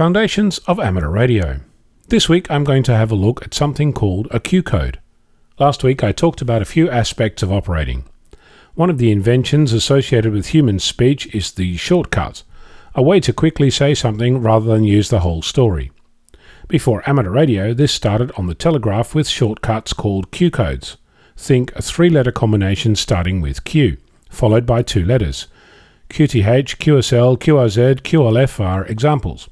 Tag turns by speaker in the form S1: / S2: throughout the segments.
S1: Foundations of Amateur Radio. This week I'm going to have a look at something called a Q code. Last week I talked about a few aspects of operating. One of the inventions associated with human speech is the shortcut, a way to quickly say something rather than use the whole story. Before amateur radio, this started on the telegraph with shortcuts called Q codes. Think a three letter combination starting with Q, followed by two letters. QTH, QSL, QRZ, QLF are examples.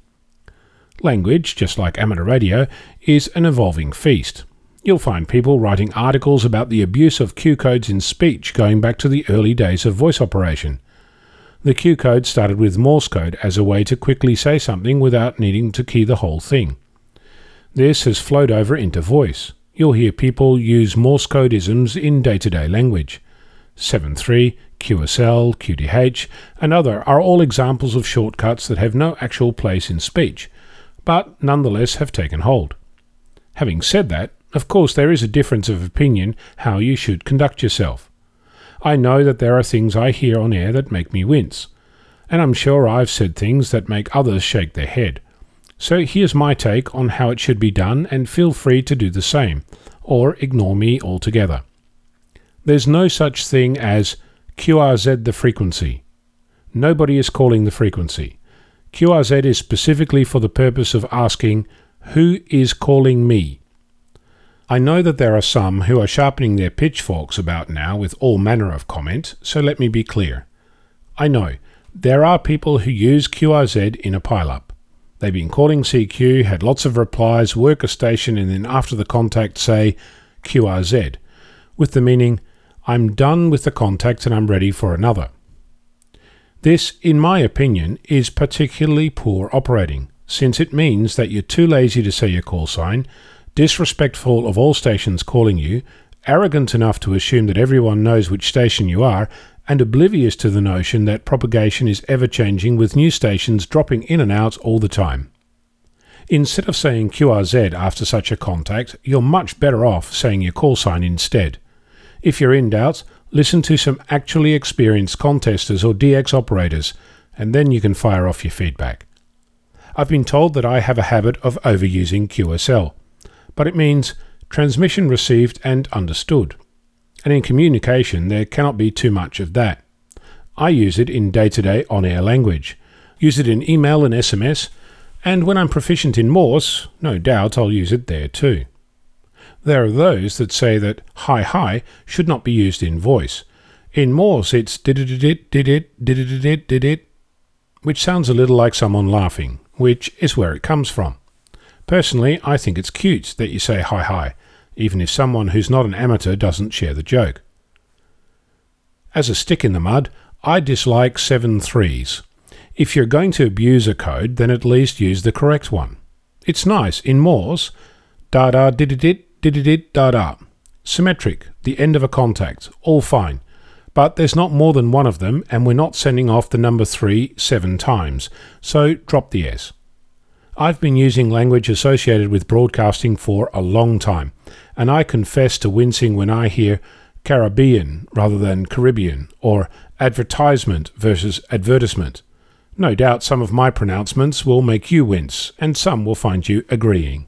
S1: Language, just like amateur radio, is an evolving feast. You'll find people writing articles about the abuse of Q codes in speech going back to the early days of voice operation. The Q code started with Morse code as a way to quickly say something without needing to key the whole thing. This has flowed over into voice. You'll hear people use Morse code isms in day to day language. 7.3, QSL, QTH, and other are all examples of shortcuts that have no actual place in speech, but nonetheless have taken hold. Having said that, of course, there is a difference of opinion how you should conduct yourself. I know that there are things I hear on air that make me wince, and I'm sure I've said things that make others shake their head. So here's my take on how it should be done, and feel free to do the same, or ignore me altogether. There's no such thing as QRZ the frequency. Nobody is calling the frequency. QRZ is specifically for the purpose of asking, Who is calling me? I know that there are some who are sharpening their pitchforks about now with all manner of comment, so let me be clear. I know there are people who use QRZ in a pileup. They've been calling CQ, had lots of replies, work a station, and then after the contact say QRZ, with the meaning, I'm done with the contact and I'm ready for another. This, in my opinion, is particularly poor operating, since it means that you're too lazy to say your call sign, disrespectful of all stations calling you, arrogant enough to assume that everyone knows which station you are, and oblivious to the notion that propagation is ever changing with new stations dropping in and out all the time. Instead of saying QRZ after such a contact, you're much better off saying your call sign instead. If you're in doubt, listen to some actually experienced contesters or DX operators, and then you can fire off your feedback. I've been told that I have a habit of overusing QSL, but it means transmission received and understood. And in communication, there cannot be too much of that. I use it in day to day on air language, use it in email and SMS, and when I'm proficient in Morse, no doubt I'll use it there too. There are those that say that hi hi should not be used in voice. In Morse, it's did it did did it did it did did it, which sounds a little like someone laughing, which is where it comes from. Personally, I think it's cute that you say hi hi, even if someone who's not an amateur doesn't share the joke. As a stick in the mud, I dislike seven threes. If you're going to abuse a code, then at least use the correct one. It's nice in Morse, da da did it did da da. Symmetric, the end of a contact, all fine. But there's not more than one of them, and we're not sending off the number 3 seven times, so drop the S. I've been using language associated with broadcasting for a long time, and I confess to wincing when I hear Caribbean rather than Caribbean, or advertisement versus advertisement. No doubt some of my pronouncements will make you wince, and some will find you agreeing.